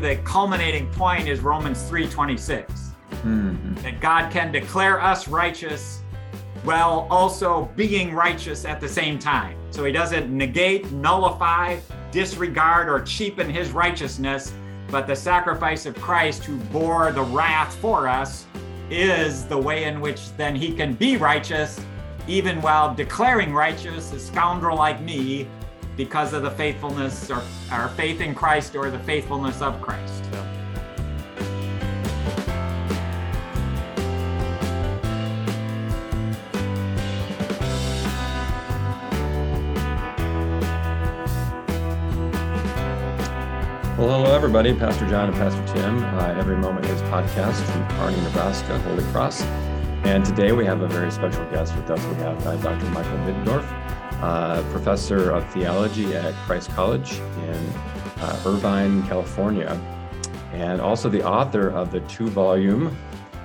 the culminating point is Romans 3:26. Mm-hmm. That God can declare us righteous while also being righteous at the same time. So he doesn't negate, nullify, disregard, or cheapen his righteousness, but the sacrifice of Christ who bore the wrath for us is the way in which then he can be righteous, even while declaring righteous a scoundrel like me because of the faithfulness or our faith in Christ or the faithfulness of Christ. Yeah. Well, hello, everybody. Pastor John and Pastor Tim, uh, Every Moment is podcast from Kearney, Nebraska, Holy Cross. And today we have a very special guest with us. We have uh, Dr. Michael Middendorf, uh, professor of theology at Christ College in uh, Irvine, California, and also the author of the two volume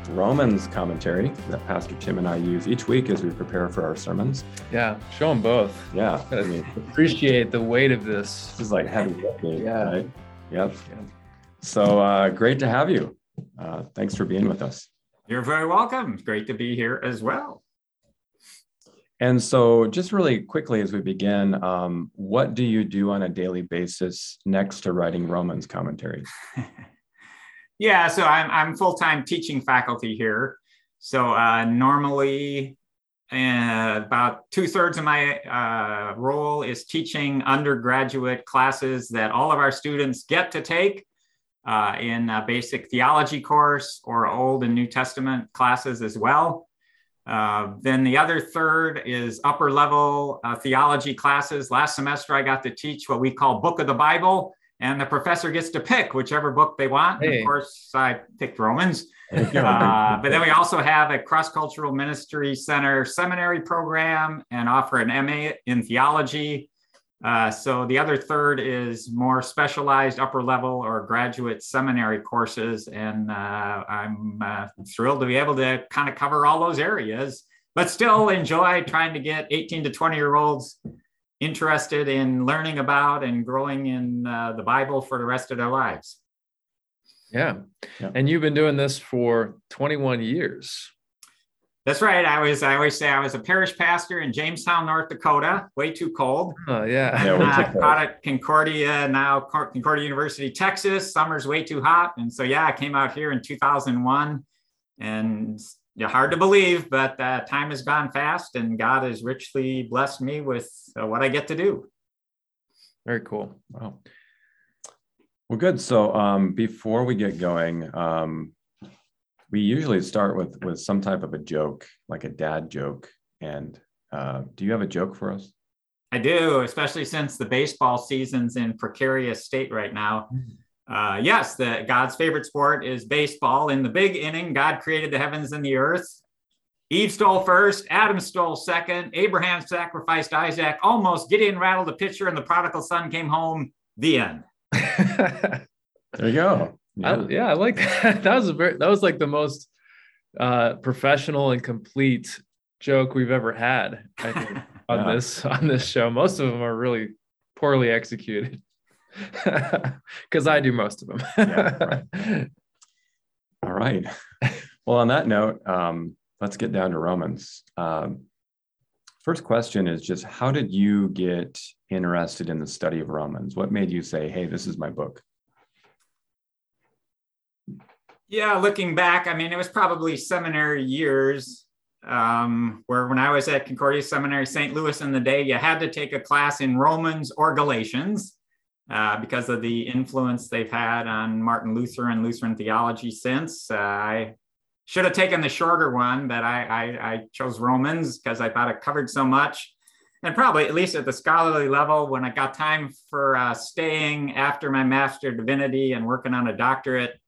Romans commentary that Pastor Tim and I use each week as we prepare for our sermons. Yeah, show them both. Yeah, I mean, appreciate the weight of this. This is like heavy lifting. Yeah. Right? Yep. So uh, great to have you. Uh, thanks for being with us. You're very welcome. Great to be here as well. And so, just really quickly as we begin, um, what do you do on a daily basis next to writing Romans commentaries? yeah, so I'm, I'm full time teaching faculty here. So, uh, normally, uh, about two thirds of my uh, role is teaching undergraduate classes that all of our students get to take uh, in a basic theology course or Old and New Testament classes as well. Uh, then the other third is upper level uh, theology classes. Last semester, I got to teach what we call Book of the Bible, and the professor gets to pick whichever book they want. Hey. Of course, I picked Romans. Uh, but then we also have a cross cultural ministry center seminary program and offer an MA in theology. Uh, so the other third is more specialized upper level or graduate seminary courses. And uh, I'm uh, thrilled to be able to kind of cover all those areas, but still enjoy trying to get 18 to 20 year olds interested in learning about and growing in uh, the Bible for the rest of their lives. Yeah. yeah. And you've been doing this for 21 years. That's right. I was. I always say I was a parish pastor in Jamestown, North Dakota. Way too cold. Oh yeah. And, yeah uh, taught at Concordia now, Concordia University, Texas. Summer's way too hot, and so yeah, I came out here in 2001, and yeah, hard to believe, but uh, time has gone fast, and God has richly blessed me with uh, what I get to do. Very cool. Wow. Well, good. So um, before we get going, um, we usually start with with some type of a joke, like a dad joke. And uh, do you have a joke for us? I do, especially since the baseball season's in precarious state right now. Uh, yes, the God's favorite sport is baseball. In the big inning, God created the heavens and the earth. Eve stole first, Adam stole second, Abraham sacrificed Isaac, almost Gideon rattled the pitcher, and the prodigal son came home. The end. there you go. Yeah. I, yeah, I like that. That was a very that was like the most uh, professional and complete joke we've ever had. I think on yeah. this on this show. Most of them are really poorly executed because I do most of them. yeah, right. All right. Well, on that note, um, let's get down to Romans. Um, first question is just how did you get interested in the study of Romans? What made you say, hey, this is my book? Yeah, looking back, I mean, it was probably seminary years um, where when I was at Concordia Seminary, St. Louis in the day, you had to take a class in Romans or Galatians uh, because of the influence they've had on Martin Luther and Lutheran theology since. Uh, I should have taken the shorter one, but I, I, I chose Romans because I thought it covered so much and probably at least at the scholarly level, when I got time for uh, staying after my master divinity and working on a doctorate,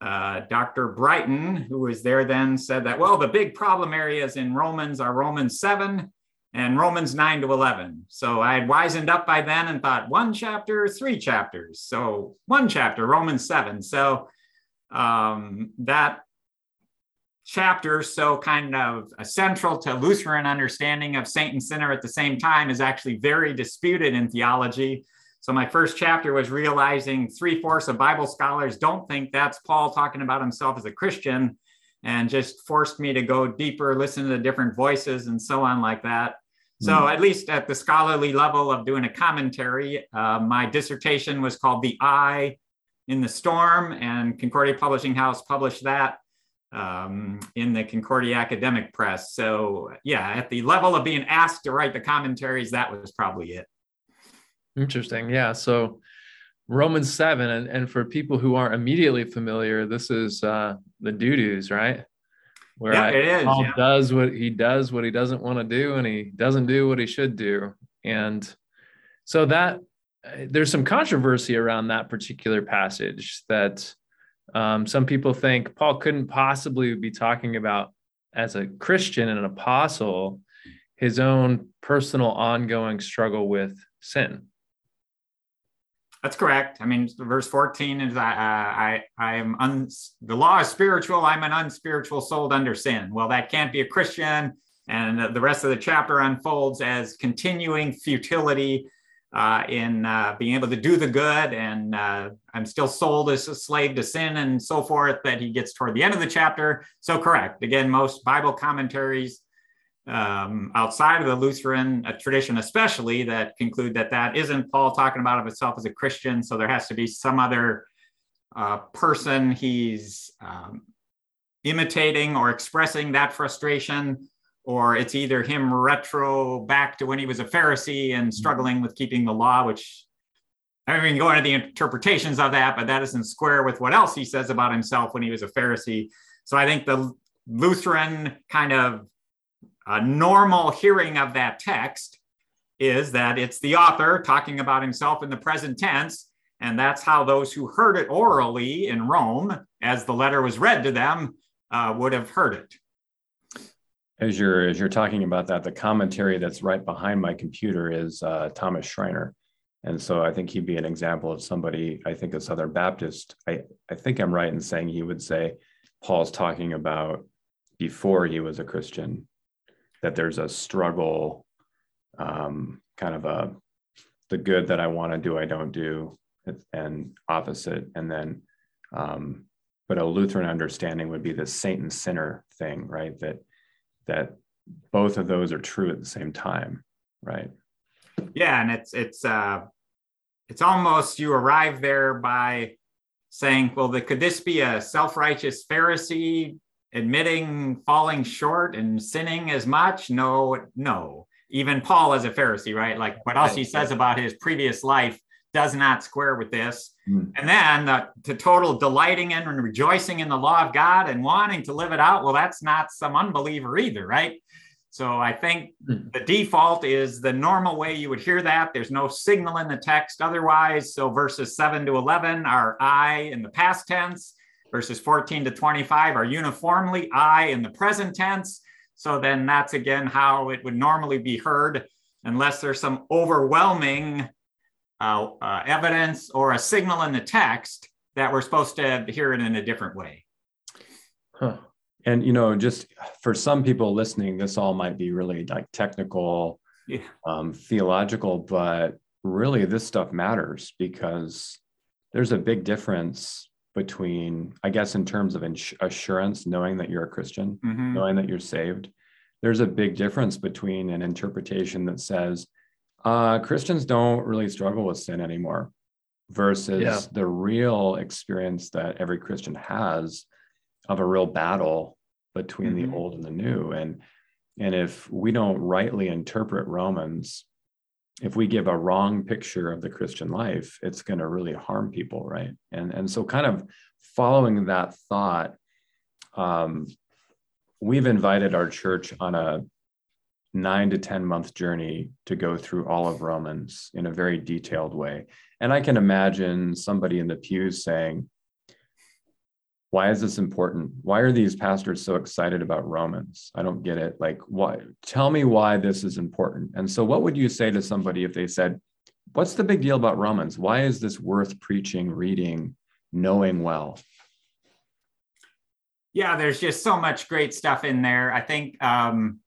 uh, Dr. Brighton, who was there then, said that, well, the big problem areas in Romans are Romans 7 and Romans 9 to 11. So I had wizened up by then and thought one chapter, three chapters. So one chapter, Romans 7. So um, that chapter, so kind of central to Lutheran understanding of saint and sinner at the same time, is actually very disputed in theology. So my first chapter was realizing three fourths of Bible scholars don't think that's Paul talking about himself as a Christian, and just forced me to go deeper, listen to the different voices, and so on like that. So mm. at least at the scholarly level of doing a commentary, uh, my dissertation was called "The I in the Storm," and Concordia Publishing House published that um, in the Concordia Academic Press. So yeah, at the level of being asked to write the commentaries, that was probably it. Interesting. Yeah. So Romans 7, and, and for people who aren't immediately familiar, this is uh, the doo-doos, right? Where yeah, it is. Paul yeah. does what he does, what he doesn't want to do, and he doesn't do what he should do. And so that there's some controversy around that particular passage that um, some people think Paul couldn't possibly be talking about as a Christian and an apostle his own personal ongoing struggle with sin. That's correct. I mean, verse 14 is I, I, I am un, the law is spiritual. I'm an unspiritual soul under sin. Well, that can't be a Christian. And the rest of the chapter unfolds as continuing futility uh, in uh, being able to do the good. And uh, I'm still sold as a slave to sin and so forth that he gets toward the end of the chapter. So correct. Again, most Bible commentaries um, outside of the Lutheran tradition, especially that conclude that that isn't Paul talking about of himself as a Christian. So there has to be some other uh, person he's um, imitating or expressing that frustration, or it's either him retro back to when he was a Pharisee and mm-hmm. struggling with keeping the law, which I mean, go into the interpretations of that, but that isn't square with what else he says about himself when he was a Pharisee. So I think the Lutheran kind of a normal hearing of that text is that it's the author talking about himself in the present tense. And that's how those who heard it orally in Rome, as the letter was read to them, uh, would have heard it. As you're as you're talking about that, the commentary that's right behind my computer is uh, Thomas Schreiner, and so I think he'd be an example of somebody. I think a Southern Baptist. I I think I'm right in saying he would say Paul's talking about before he was a Christian, that there's a struggle, um, kind of a the good that I want to do, I don't do, and opposite. And then, um, but a Lutheran understanding would be the saint and sinner thing, right? That that both of those are true at the same time, right? Yeah, and it's it's uh, it's almost you arrive there by saying, well, the, could this be a self-righteous Pharisee admitting falling short and sinning as much? No, no. Even Paul as a Pharisee, right? Like what else he says about his previous life does not square with this. Mm. And then the, the, total delighting in and rejoicing in the law of God and wanting to live it out. Well, that's not some unbeliever either, right? So I think mm. the default is the normal way you would hear that. There's no signal in the text otherwise. So verses 7 to 11 are I in the past tense verses 14 to 25 are uniformly I in the present tense. So then that's again how it would normally be heard, unless there's some overwhelming uh, uh, evidence or a signal in the text that we're supposed to hear it in a different way. Huh. And you know, just for some people listening, this all might be really like technical, yeah. um, theological, but really this stuff matters because there's a big difference between, I guess, in terms of ins- assurance, knowing that you're a Christian, mm-hmm. knowing that you're saved. There's a big difference between an interpretation that says uh, Christians don't really struggle with sin anymore versus yeah. the real experience that every Christian has of a real battle between mm-hmm. the old and the new. And and if we don't rightly interpret Romans, if we give a wrong picture of the Christian life, it's going to really harm people, right? And and so, kind of following that thought, um, we've invited our church on a nine to ten month journey to go through all of Romans in a very detailed way. And I can imagine somebody in the pews saying, why is this important? Why are these pastors so excited about romans? I don't get it. Like why tell me why this is important. And so what would you say to somebody if they said what's the big deal about romans? Why is this worth preaching reading knowing well? Yeah there's just so much great stuff in there. I think um,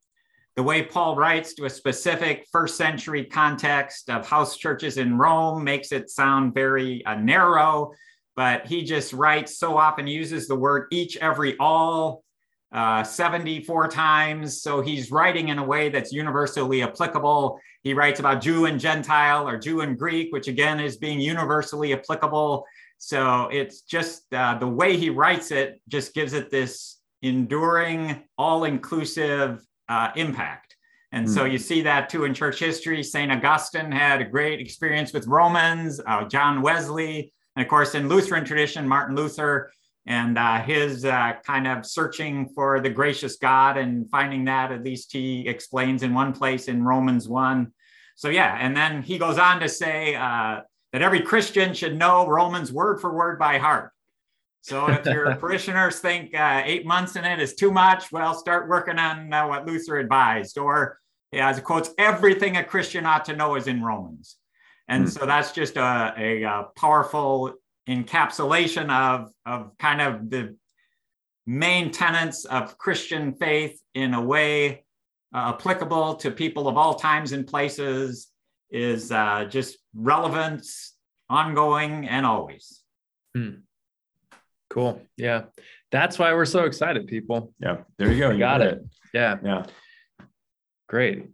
the way Paul writes to a specific first century context of house churches in Rome makes it sound very uh, narrow, but he just writes so often uses the word each, every, all uh, 74 times. So he's writing in a way that's universally applicable. He writes about Jew and Gentile or Jew and Greek, which again is being universally applicable. So it's just uh, the way he writes it just gives it this enduring, all inclusive uh, impact. And mm. so hmm. you see that too in church history. St. Augustine had a great experience with Romans, uh, John Wesley, and of course, in Lutheran tradition, Martin Luther and uh, his uh, kind of searching for the gracious God and finding that, at least he explains in one place in Romans 1. So, yeah, and then he goes on to say uh, that every Christian should know Romans word for word by heart. So if your parishioners think uh, eight months in it is too much, well, start working on uh, what Luther advised. Or yeah, as it quotes, everything a Christian ought to know is in Romans. And mm. so that's just a, a, a, powerful encapsulation of, of kind of the main tenets of Christian faith in a way uh, applicable to people of all times and places is uh, just relevance, ongoing, and always. Mm. Cool. Yeah. That's why we're so excited, people. Yeah. There you go. You got it. it. Yeah. Yeah. Great.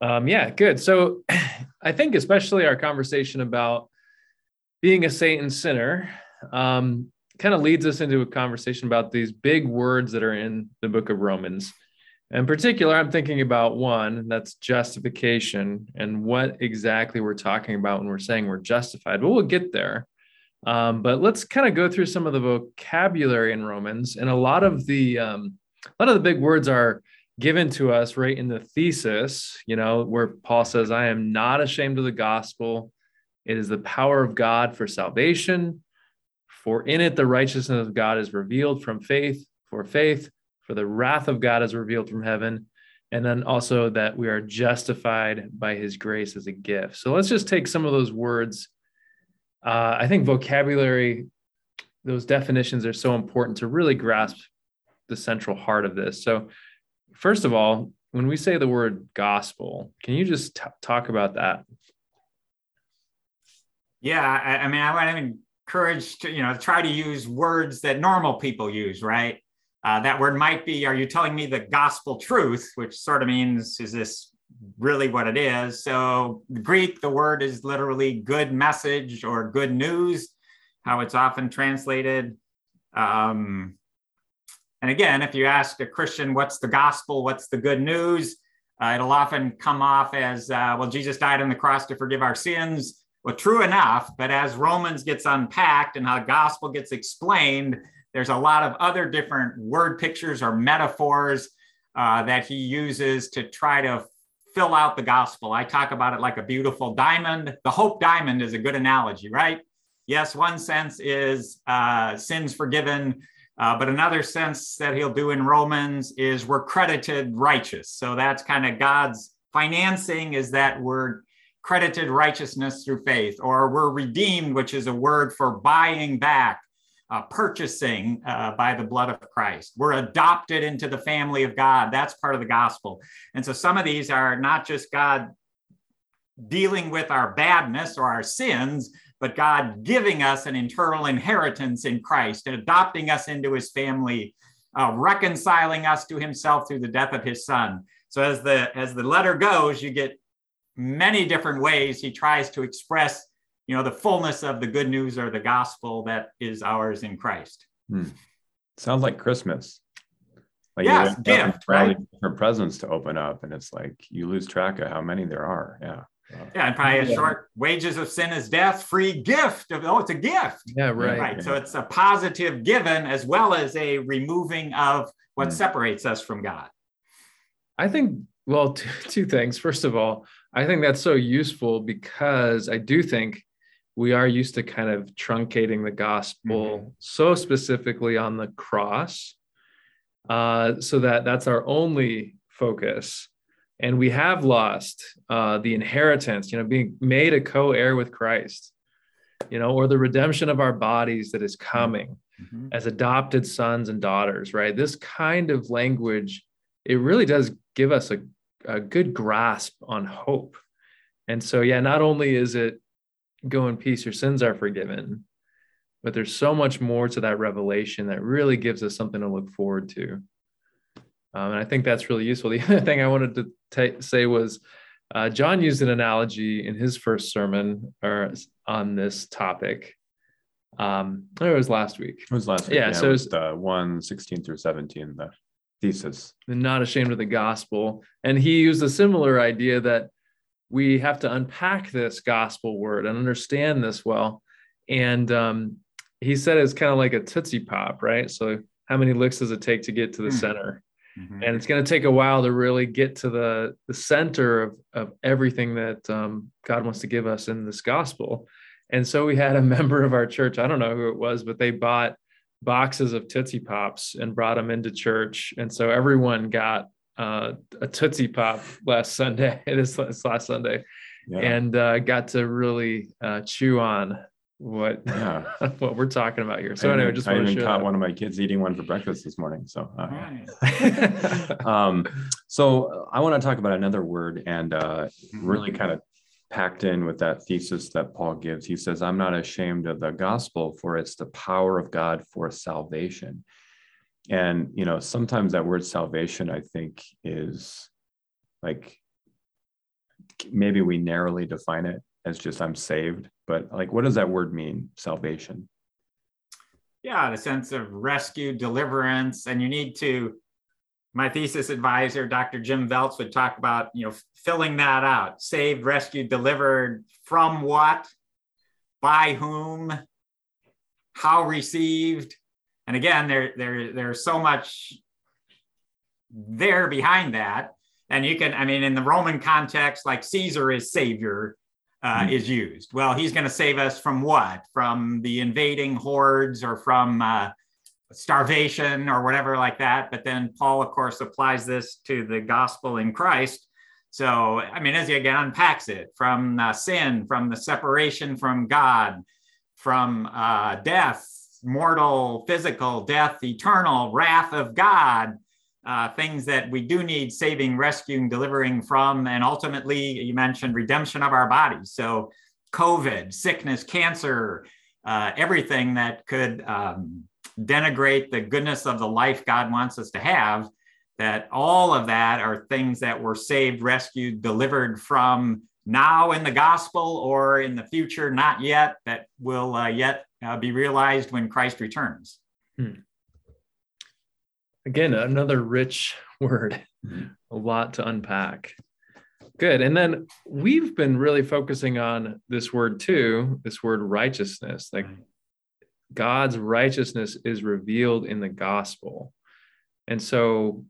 Um, yeah, good. So I think especially our conversation about being a saint and sinner um, kind of leads us into a conversation about these big words that are in the book of Romans. In particular, I'm thinking about one that's justification and what exactly we're talking about when we're saying we're justified. But we'll get there. Um, but let's kind of go through some of the vocabulary in Romans, and a lot of the um, a lot of the big words are given to us right in the thesis. You know, where Paul says, "I am not ashamed of the gospel; it is the power of God for salvation. For in it the righteousness of God is revealed from faith for faith, for the wrath of God is revealed from heaven." And then also that we are justified by his grace as a gift. So let's just take some of those words uh, I think vocabulary, those definitions are so important to really grasp the central heart of this. So, first of all, when we say the word gospel, can you just t- talk about that? Yeah, I, I mean, I want to encourage to you know try to use words that normal people use, right? Uh, that word might be, are you telling me the gospel truth, which sort of means, is this really what it is. So, Greek, the word is literally good message or good news, how it's often translated. Um, and again, if you ask a Christian, what's the gospel? What's the good news? Uh, it'll often come off as, uh, well, Jesus died on the cross to forgive our sins. Well, true enough, but as Romans gets unpacked and how gospel gets explained, there's a lot of other different word pictures or metaphors uh, that he uses to try to fill out the gospel. I talk about it like a beautiful diamond. The hope diamond is a good analogy, right? Yes, one sense is uh, sins forgiven, uh, but another sense that he'll do in Romans is we're credited righteous. So that's kind of God's financing is that we're credited righteousness through faith, or we're redeemed, which is a word for buying back uh, purchasing uh, by the blood of Christ. We're adopted into the family of God. That's part of the gospel. And so some of these are not just God dealing with our badness or our sins, but God giving us an eternal inheritance in Christ and adopting us into his family, uh, reconciling us to himself through the death of his son. So as the as the letter goes, you get many different ways he tries to express you know the fullness of the good news or the gospel that is ours in christ hmm. sounds like christmas like yes, gift, right? different presents to open up and it's like you lose track of how many there are yeah yeah, and probably a short wages of sin is death, free gift of oh, it's a gift. Yeah, right. Right. So it's a positive given as well as a removing of what mm. separates us from God. I think, well, two, two things. First of all, I think that's so useful because I do think we are used to kind of truncating the gospel mm-hmm. so specifically on the cross uh, so that that's our only focus and we have lost uh, the inheritance you know being made a co-heir with christ you know or the redemption of our bodies that is coming mm-hmm. as adopted sons and daughters right this kind of language it really does give us a, a good grasp on hope. And so, yeah, not only is it go in peace, your sins are forgiven, but there's so much more to that revelation that really gives us something to look forward to. Um, and I think that's really useful. The other thing I wanted to t- say was uh, John used an analogy in his first sermon or on this topic. Um, it was last week. It was last week. Yeah, yeah so it was the 1 16 through 17, the thesis. Not ashamed of the gospel. And he used a similar idea that we have to unpack this gospel word and understand this well. And um, he said it's kind of like a Tootsie Pop, right? So, how many licks does it take to get to the mm. center? Mm-hmm. And it's going to take a while to really get to the, the center of, of everything that um, God wants to give us in this gospel. And so we had a member of our church, I don't know who it was, but they bought boxes of Tootsie Pops and brought them into church. And so everyone got uh, a Tootsie Pop last Sunday, this last Sunday, yeah. and uh, got to really uh, chew on what yeah. what we're talking about here. So I anyway, just I even caught that. one of my kids eating one for breakfast this morning. So, uh, um, so I want to talk about another word and uh, really kind of packed in with that thesis that Paul gives. He says, "I'm not ashamed of the gospel, for it's the power of God for salvation." And you know, sometimes that word salvation, I think, is like maybe we narrowly define it as just I'm saved but like what does that word mean salvation? Yeah the sense of rescue deliverance and you need to my thesis advisor dr jim voelz would talk about you know filling that out. Saved rescued delivered from what? By whom? How received? And again there there there's so much there behind that. And you can i mean in the roman context like caesar is savior uh, mm-hmm. is used. Well, he's going to save us from what? From the invading hordes or from uh, starvation or whatever like that. But then Paul, of course, applies this to the gospel in Christ. So, I mean, as he again unpacks it from uh, sin, from the separation from God, from uh, death, mortal, physical, death, eternal, wrath of God, uh, things that we do need saving, rescuing, delivering from, and ultimately, you mentioned redemption of our bodies. So, COVID, sickness, cancer, uh, everything that could um, denigrate the goodness of the life God wants us to have, that all of that are things that were saved, rescued, delivered from now in the gospel or in the future, not yet, that will uh, yet uh, be realized when Christ returns. Hmm again another rich word a lot to unpack. Good. And then we've been really focusing on this word too this word righteousness. Like god's righteousness is revealed in the gospel. And so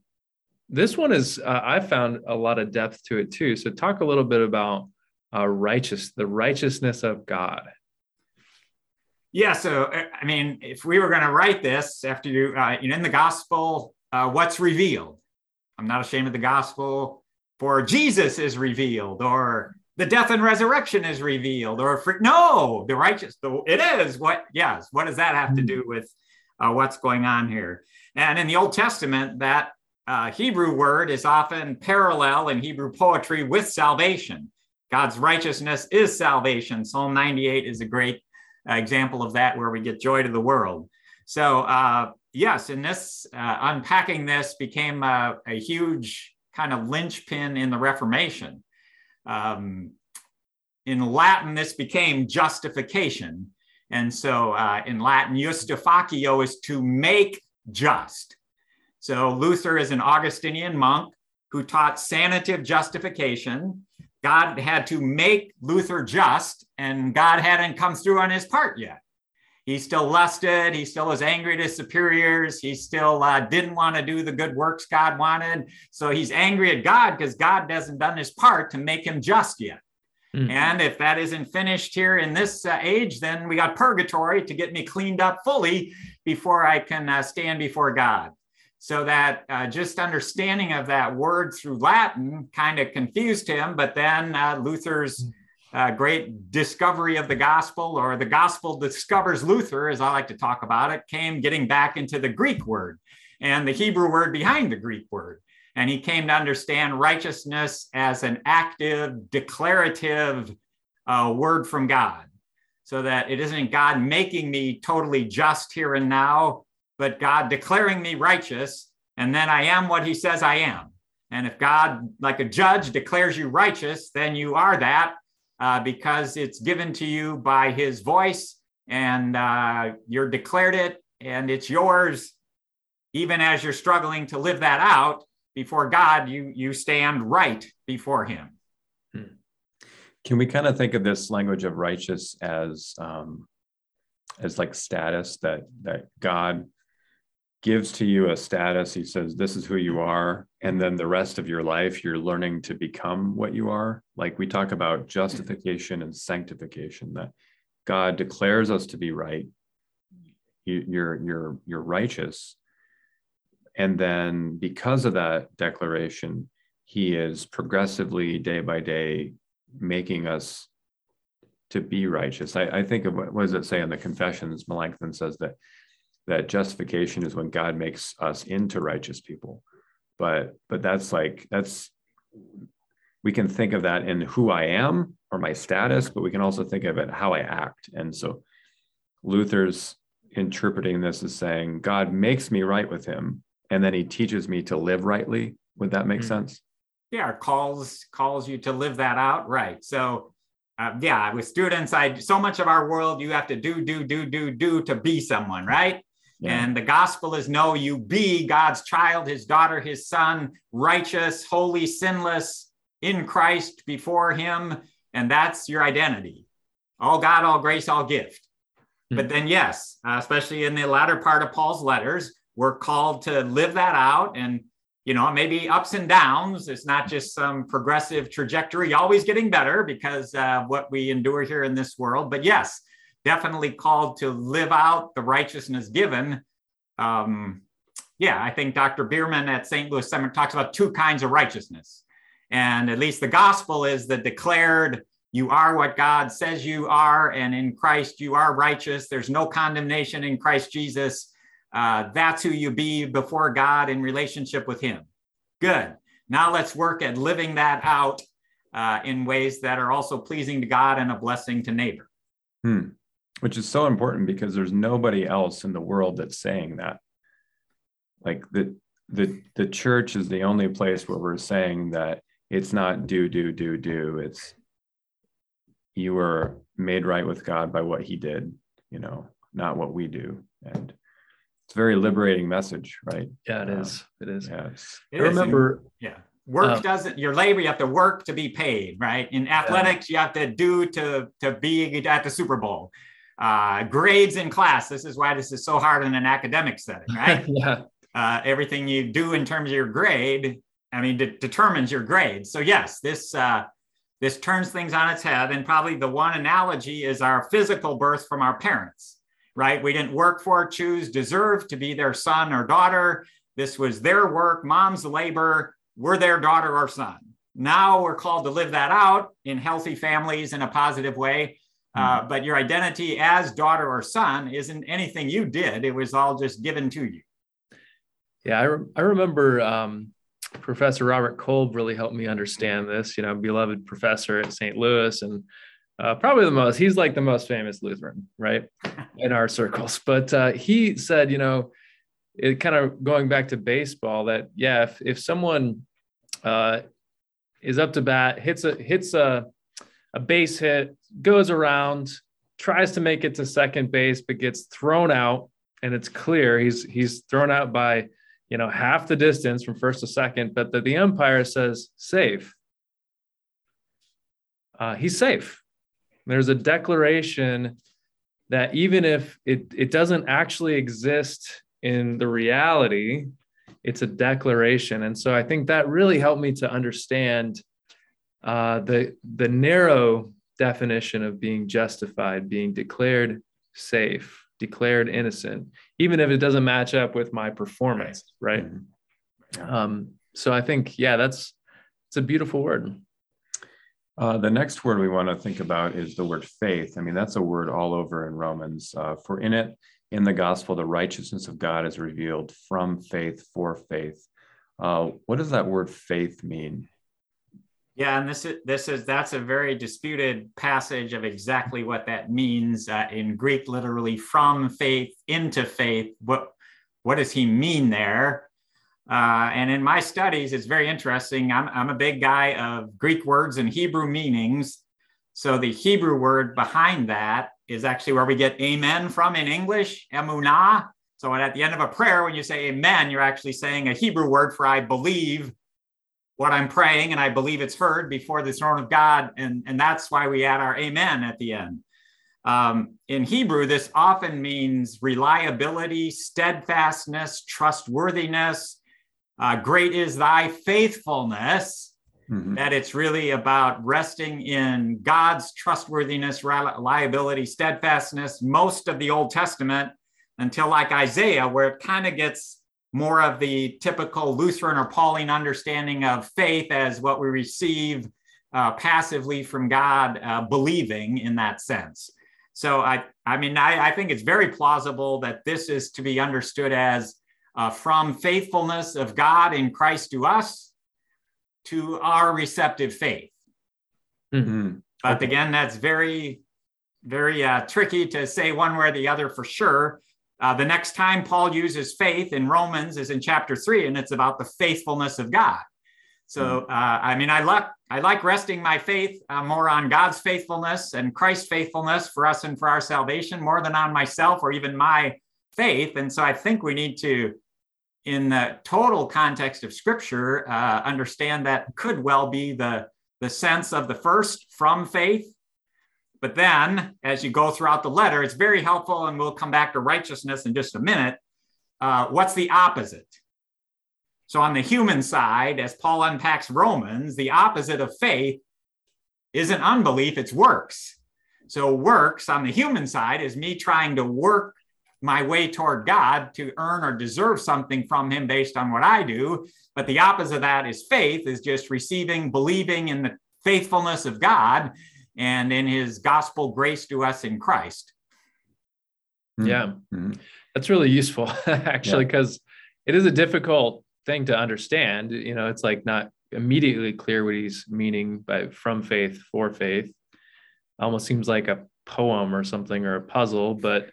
this one is uh, i found a lot of depth to it too. So talk a little bit about uh, righteous the righteousness of god yeah, so I mean, if we were going to write this after you, uh, you know, in the gospel, uh, what's revealed? I'm not ashamed of the gospel, for Jesus is revealed, or the death and resurrection is revealed, or for, no, the righteous. The, it is what? Yes. What does that have to do with uh, what's going on here? And in the Old Testament, that uh, Hebrew word is often parallel in Hebrew poetry with salvation. God's righteousness is salvation. Psalm 98 is a great uh, example of that where we get joy to the world. So, uh, yes, and this uh, unpacking this became a, a, huge kind of linchpin in the Reformation. Um, in Latin, this became justification. And so uh, in Latin, justificio is to make just. So Luther is an Augustinian monk who taught sanative justification. God had to make Luther just, and God hadn't come through on his part yet. He still lusted. He still was angry at his superiors. He still uh, didn't want to do the good works God wanted. So he's angry at God because God hasn't done his part to make him just yet. Mm. And if that isn't finished here in this uh, age, then we got purgatory to get me cleaned up fully before I can uh, stand before God so that uh, just understanding of that word through Latin kind of confused him. But then uh, Luther's uh, great discovery of the gospel, or the gospel discovers Luther, as I like to talk about it, came getting back into the Greek word and the Hebrew word behind the Greek word. And he came to understand righteousness as an active, declarative uh, word from God. So that it isn't God making me totally just here and now, but God declaring me righteous. And then I am what he says I am. And if God, like a judge, declares you righteous, then you are that uh, because it's given to you by his voice and uh, you're declared it and it's yours. Even as you're struggling to live that out before God, you, you stand right before him. Hmm. Can we kind of think of this language of righteous as um, as like status that that God gives to you a status. He says, This is who you are. And then the rest of your life, you're learning to become what you are. Like we talk about justification and sanctification, that God declares us to be right. You're, you're, you're righteous. And then because of that declaration, he is progressively, day by day, making us to be righteous. I, I think of what, what does it say in the confessions? Melanchthon says that that justification is when God makes us into righteous people. But but that's like that's we can think of that in who I am or my status, but we can also think of it how I act. And so Luther's interpreting this as saying God makes me right with him and then he teaches me to live rightly. Would that make mm-hmm. sense? Yeah, calls calls you to live that out, right? So uh, yeah, with students, I so much of our world you have to do, do, do, do, do to be someone, right? Yeah. And the gospel is no, you be God's child, his daughter, his son, righteous, holy, sinless in Christ before him. And that's your identity. All God, all grace, all gift. Mm-hmm. But then, yes, uh, especially in the latter part of Paul's letters, we're called to live that out. And, you know, maybe ups and downs. It's not just some progressive trajectory, always getting better because uh, what we endure here in this world. But yes, definitely called to live out the righteousness given. Um, yeah, I think Dr. Biermann at St. Louis Seminary talks about two kinds of righteousness. And at least the gospel is the declared, you are what God says you are, and in Christ you are righteous. There's no condemnation in Christ Jesus. Uh, that's who you be before God in relationship with Him. Good. Now let's work at living that out uh, in ways that are also pleasing to God and a blessing to neighbor. Hmm which is so important because there's nobody else in the world that's saying that. Like the the the church is the only place where we're saying that it's not do do do do. It's you were made right with god by what he did you know not what we do. And it's a very liberating message right? Yeah it uh, is. It is. yes i remember yeah. Work um, doesn't your labor you have to work to be paid right? In athletics yeah. you have to do to to be at the super bowl uh, grades in class. This is why this is so hard in an academic setting, right? yeah. Uh, everything you do in terms of your grade, I mean, de- determines your grade. So yes, this uh, this turns things on its head. And probably the one analogy is our physical birth from our parents, right? We didn't work for, choose, deserve to be their son or daughter. This was their work, mom's labor. We're their daughter or son. Now we're called to live that out in healthy families in a positive way uh, hmm. but your identity as daughter or son isn't anything you did. It was all just given to you. Yeah, I, re- I remember um, Professor Robert Kolb really helped me understand this, you know, beloved professor at St. Louis and uh, probably the most, he's like the most famous Lutheran, right, in our circles. But uh, he said, you know, it kind of going back to baseball that, yeah, if, if someone uh, is up to bat, hits a, hits a, a base hit, goes around, tries to make it to second base, but gets thrown out. And it's clear he's he's thrown out by you know half the distance from first to second, but the, the umpire says safe. Uh, he's safe. There's a declaration that even if it, it doesn't actually exist in the reality, it's a declaration. And so I think that really helped me to understand uh, the the narrow definition of being justified, being declared safe, declared innocent, even if it doesn't match up with my performance, right? Mm-hmm. Um, so I think, yeah, that's it's a beautiful word. Uh, the next word we want to think about is the word faith. I mean, that's a word all over in Romans. Uh, for in it, in the gospel, the righteousness of God is revealed from faith for faith. Uh, what does that word faith mean? Yeah, and this is this is that's a very disputed passage of exactly what that means uh, in Greek. Literally, from faith into faith. What what does he mean there? Uh, and in my studies, it's very interesting. I'm I'm a big guy of Greek words and Hebrew meanings. So the Hebrew word behind that is actually where we get amen from in English, emunah. So at the end of a prayer, when you say amen, you're actually saying a Hebrew word for I believe what I'm praying and I believe it's heard before the throne of God. And, and that's why we add our amen at the end. Um, in Hebrew, this often means reliability, steadfastness, trustworthiness. Uh, great is thy faithfulness. Mm-hmm. That it's really about resting in God's trustworthiness, reliability, steadfastness. Most of the Old Testament, until like Isaiah, where it kind of gets more of the typical Lutheran or Pauline understanding of faith as what we receive uh, passively from God, uh, believing in that sense. So I, I mean, I, I, think it's very plausible that this is to be understood as uh, from faithfulness of God in Christ to us to our receptive faith. Mm-hmm. But okay. again, that's very, very uh, tricky to say one way or the other for sure. Uh, the next time Paul uses faith in Romans is in chapter three, and it's about the faithfulness of God. So, hmm. uh, I mean, I like I like resting my faith uh, more on God's faithfulness and Christ's faithfulness for us and for our salvation, more than on myself or even my faith. And so, I think we need to, in the total context of Scripture, uh, understand that could well be the the sense of the first from faith but then, as you go throughout the letter, it's very helpful, and we'll come back to righteousness in just a minute. Uh, what's the opposite? So, on the human side, as Paul unpacks Romans, the opposite of faith isn't unbelief, it's works. So, works on the human side is me trying to work my way toward God to earn or deserve something from Him based on what I do. But the opposite of that is faith, is just receiving, believing in the faithfulness of God and in his gospel grace to us in Christ. Hmm. Yeah, mm-hmm. that's really useful actually, because yeah. it is a difficult thing to understand. You know, it's like not immediately clear what he's meaning by from faith for faith. Almost seems like a poem or something or a puzzle, but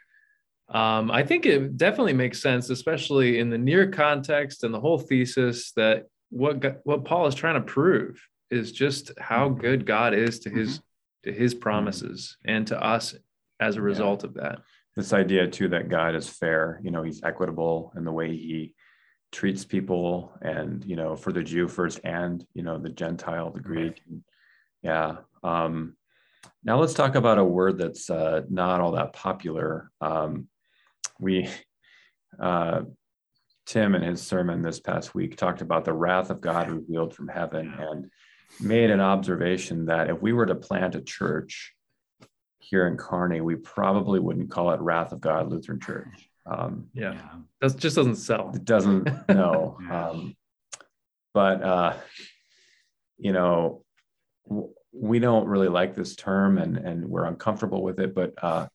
um, I think it definitely makes sense, especially in the near context and the whole thesis that what what Paul is trying to prove is just how hmm. good God is to his mm-hmm to his mm-hmm. promises and to us as a result yeah. of that. This idea too that God is fair, you know, he's equitable in the way he treats people and, you know, for the Jew first and, you know, the Gentile, the Greek. Right. Yeah. Um, now let's talk about a word that's uh, not all that popular. Um, we, uh, Tim in his sermon this past week talked about the wrath of God revealed from heaven. And made an observation that if we were to plant a church here in Kearney, we probably wouldn't call it Wrath of God Lutheran Church. Um, yeah, that just doesn't sell. It doesn't. No. um, but uh, you know, w- we don't really like this term, and and we're uncomfortable with it. But uh,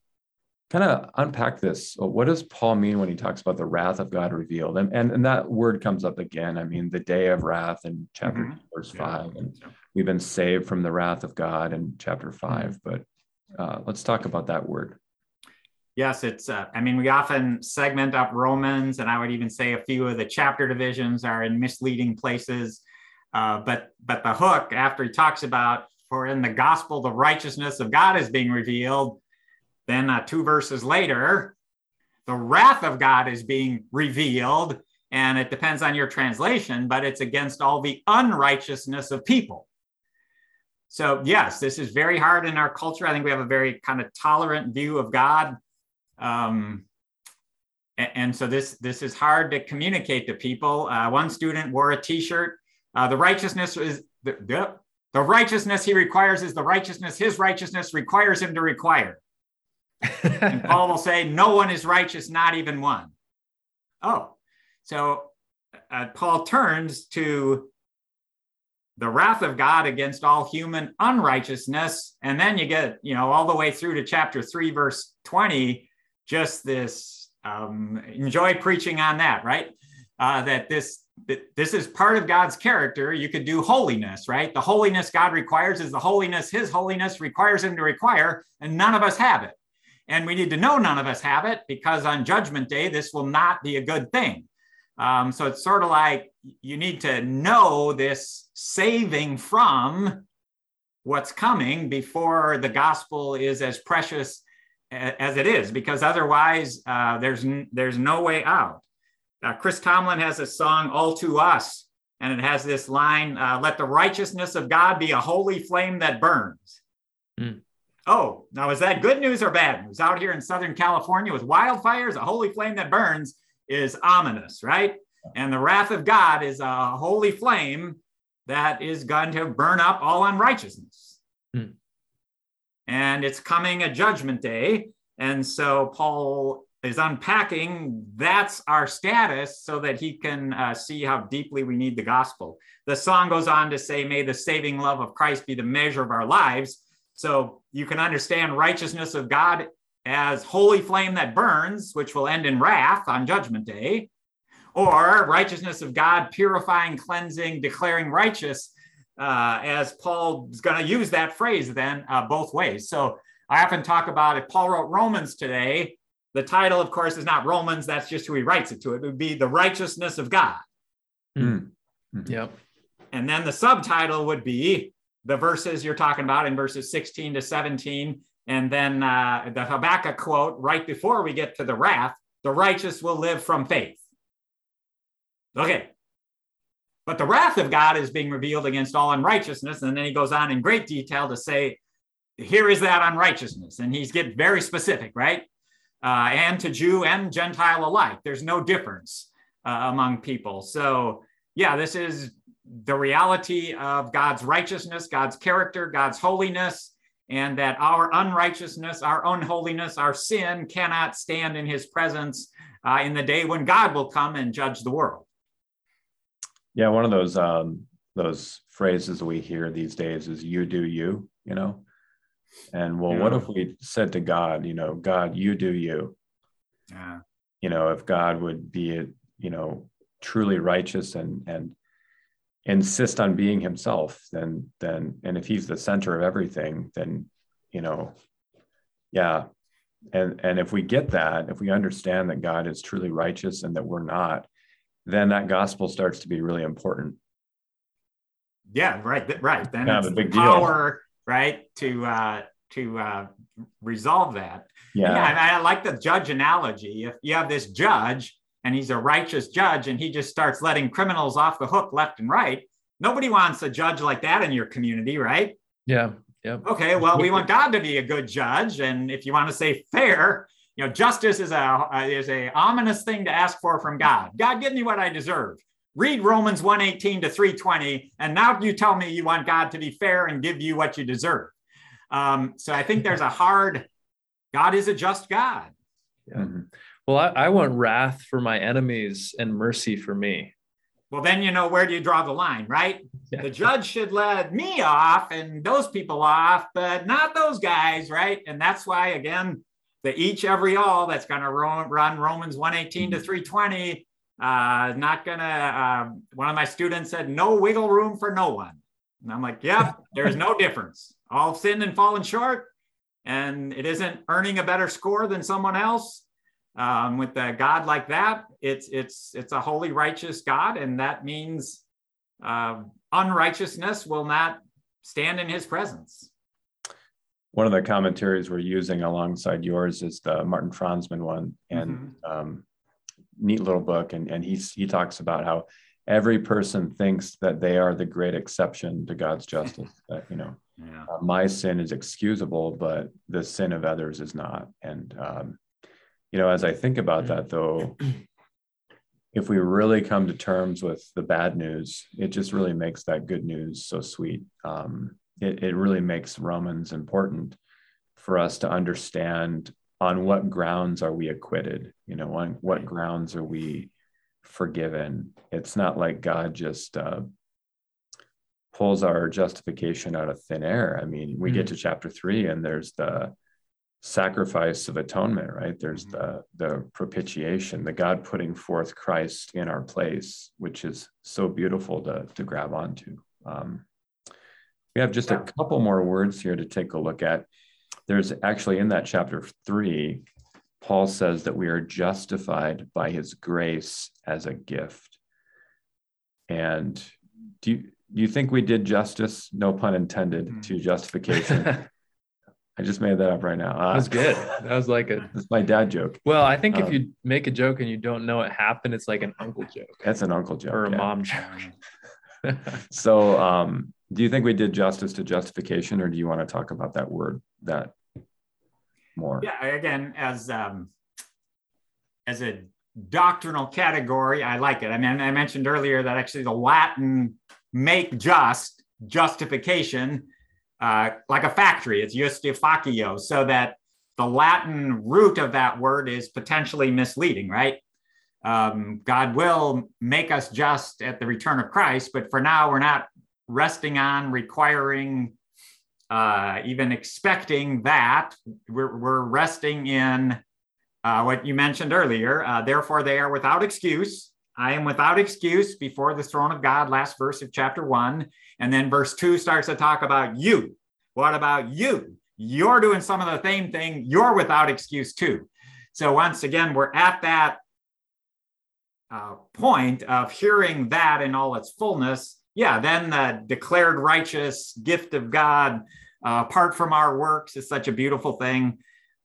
kind of unpack this. What does Paul mean when he talks about the wrath of God revealed? And, and, and that word comes up again. I mean, the day of wrath in chapter mm-hmm. verse yeah. five, and we've been saved from the wrath of God in chapter 5 mm-hmm. But uh, let's talk about that word. Yes, it's. Uh, I mean, we often segment up Romans, and I would even say a few of the chapter divisions are in misleading places. Uh, but but the hook after he talks about for in the gospel the righteousness of God is being revealed then, uh, two verses later, the wrath of God is being revealed. And it depends on your translation, but it's against all the unrighteousness of people. So, yes, this is very hard in our culture. I think we have a very kind of tolerant view of God. Um, and so this this is hard to communicate to people. Uh, one student wore a T-shirt. Uh, the righteousness is the, the, the righteousness he requires is the righteousness his righteousness requires him to require and Paul will say, No one is righteous, not even one. Oh, so uh, Paul turns to the wrath of God against all human unrighteousness. And then you get, you know, all the way through to chapter 3, verse 20, just this um, enjoy preaching on that, right? uh, that this that this is part of God's character. You could do holiness, right? The holiness God requires is the holiness His holiness requires Him to require, and none of us have it. And we need to know none of us have it because on Judgment Day, this will not be a good thing. Um, so it's sort of like you need to know this saving from what's coming before the gospel is as precious as it is, because otherwise uh, there's there's no way out. Uh, Chris Tomlin has a song "All to Us," and it has this line: uh, "Let the righteousness of God be a holy flame that burns." Mm. Oh, now is that good news or bad news? Out here in Southern California with wildfires, a holy flame that burns is ominous, right? And the wrath of God is a holy flame that is going to burn up all unrighteousness. Hmm. And it's coming a judgment day. And so Paul is unpacking that's our status so that he can uh, see how deeply we need the gospel. The song goes on to say, May the saving love of Christ be the measure of our lives. So you can understand righteousness of God as holy flame that burns, which will end in wrath on judgment day or righteousness of God, purifying, cleansing, declaring righteous, uh, as Paul is going to use that phrase then uh, both ways. So I often talk about if Paul wrote Romans today, the title, of course, is not Romans. That's just who he writes it to. It would be the righteousness of God. Mm-hmm. Yep. And then the subtitle would be the verses you're talking about in verses 16 to 17. And then uh, the Habakkuk quote right before we get to the wrath the righteous will live from faith. Okay. But the wrath of God is being revealed against all unrighteousness. And then he goes on in great detail to say, here is that unrighteousness. And he's getting very specific, right? Uh, and to Jew and Gentile alike. There's no difference uh, among people. So, yeah, this is the reality of God's righteousness, God's character, God's holiness, and that our unrighteousness, our unholiness, our sin cannot stand in his presence uh, in the day when God will come and judge the world. Yeah, one of those um, those phrases we hear these days is "you do you," you know. And well, yeah. what if we said to God, you know, God, you do you? Yeah. You know, if God would be, you know, truly righteous and and insist on being Himself, then then, and if He's the center of everything, then, you know, yeah. And and if we get that, if we understand that God is truly righteous and that we're not, then that gospel starts to be really important. Yeah, right, right. Then kind it's a big power, deal. right, to uh, to uh, resolve that. Yeah, yeah I, I like the judge analogy. If you have this judge and he's a righteous judge and he just starts letting criminals off the hook left and right, nobody wants a judge like that in your community, right? Yeah. Yep. Okay. Well, we want God to be a good judge, and if you want to say fair, you know, justice is a uh, is a ominous thing to ask for from God. God, give me what I deserve. Read Romans 118 to 320, and now you tell me you want God to be fair and give you what you deserve. Um, so I think there's a hard. God is a just God. Yeah. Mm-hmm. Well, I, I want wrath for my enemies and mercy for me. Well, then you know where do you draw the line, right? Yeah. The judge should let me off and those people off, but not those guys, right? And that's why, again, the each every all that's going to run Romans 118 to mm-hmm. 320. Uh, not going to, uh, one of my students said, no wiggle room for no one. And I'm like, yeah, there's no difference. All sinned and fallen short. And it isn't earning a better score than someone else. Um, with a God like that, it's it's it's a holy, righteous God, and that means uh, unrighteousness will not stand in His presence one of the commentaries we're using alongside yours is the Martin Franzmann one, and mm-hmm. um, neat little book. And and he he talks about how every person thinks that they are the great exception to God's justice. that you know, yeah. uh, my sin is excusable, but the sin of others is not. And um, you know, as I think about that, though, if we really come to terms with the bad news, it just really makes that good news so sweet. Um, it, it really makes Romans important for us to understand on what grounds are we acquitted? You know, on what grounds are we forgiven? It's not like God just uh, pulls our justification out of thin air. I mean, we mm-hmm. get to chapter three and there's the sacrifice of atonement, right? There's the the propitiation, the God putting forth Christ in our place, which is so beautiful to to grab onto. Um, we have just yeah. a couple more words here to take a look at. There's actually in that chapter three, Paul says that we are justified by his grace as a gift. And do you, do you think we did justice, no pun intended, mm-hmm. to justification? I just made that up right now. Uh, That's good. That was like a. That's my dad joke. Well, I think um, if you make a joke and you don't know it happened, it's like an uncle joke. That's an uncle joke or a yeah. mom joke. so, um, do you think we did justice to justification, or do you want to talk about that word that more? Yeah. Again, as um, as a doctrinal category, I like it. I mean, I mentioned earlier that actually the Latin "make just" justification uh, like a factory. It's justificio, so that the Latin root of that word is potentially misleading, right? Um, God will make us just at the return of Christ, but for now, we're not resting on, requiring, uh, even expecting that. We're, we're resting in uh, what you mentioned earlier. Uh, Therefore, they are without excuse. I am without excuse before the throne of God, last verse of chapter one. And then verse two starts to talk about you. What about you? You're doing some of the same thing. You're without excuse too. So once again, we're at that uh, point of hearing that in all its fullness. Yeah, then the declared righteous gift of God, uh, apart from our works, is such a beautiful thing.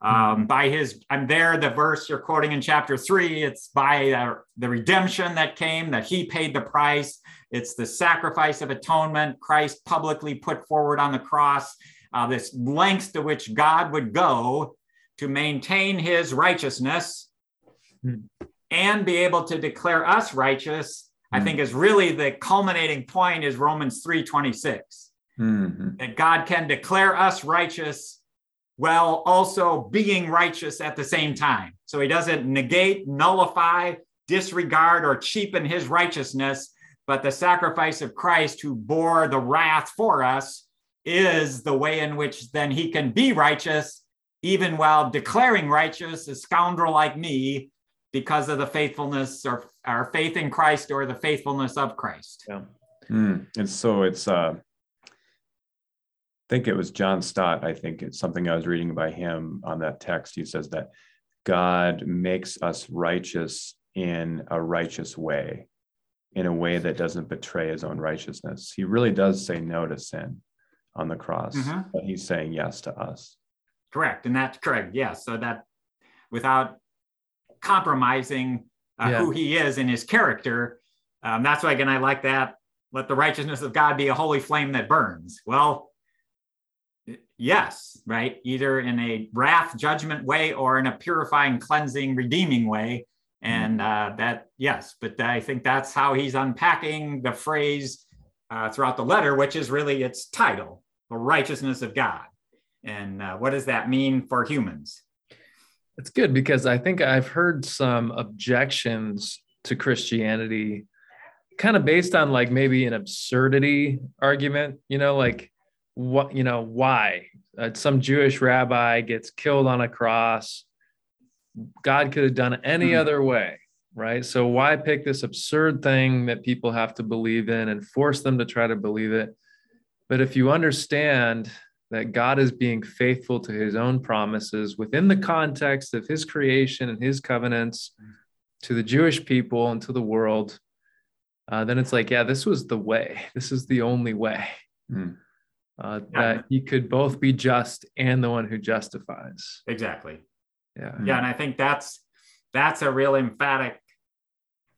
Um, by his, I'm there, the verse you're quoting in chapter three, it's by uh, the redemption that came, that he paid the price. It's the sacrifice of atonement Christ publicly put forward on the cross, uh, this lengths to which God would go to maintain his righteousness mm. and be able to declare us righteous. I hmm. think is really the culminating point is Romans 3:26. Mm-hmm. That God can declare us righteous while also being righteous at the same time. So he doesn't negate, nullify, disregard, or cheapen his righteousness, but the sacrifice of Christ who bore the wrath for us is the way in which then he can be righteous, even while declaring righteous a scoundrel like me because of the faithfulness or our faith in Christ or the faithfulness of Christ. Yeah. Mm. And so it's uh think it was John Stott. I think it's something I was reading by him on that text. He says that God makes us righteous in a righteous way, in a way that doesn't betray his own righteousness. He really does say no to sin on the cross, mm-hmm. but he's saying yes to us. Correct. And that's correct. Yes. So that without compromising uh, yeah. who he is in his character, um, that's why, again, I like that. Let the righteousness of God be a holy flame that burns. Well, Yes, right? Either in a wrath judgment way or in a purifying, cleansing, redeeming way. And uh, that, yes, but I think that's how he's unpacking the phrase uh, throughout the letter, which is really its title, the righteousness of God. And uh, what does that mean for humans? It's good because I think I've heard some objections to Christianity kind of based on like maybe an absurdity argument, you know, like what you know why? Uh, some jewish rabbi gets killed on a cross. God could have done any mm. other way right? So why pick this absurd thing that people have to believe in and force them to try to believe it? But if you understand that god is being faithful to his own promises within the context of his creation and his covenants to the jewish people and to the world uh, then it's like yeah this was the way. This is the only way. Mm uh, that he could both be just and the one who justifies. Exactly. Yeah. Yeah. And I think that's that's a real emphatic.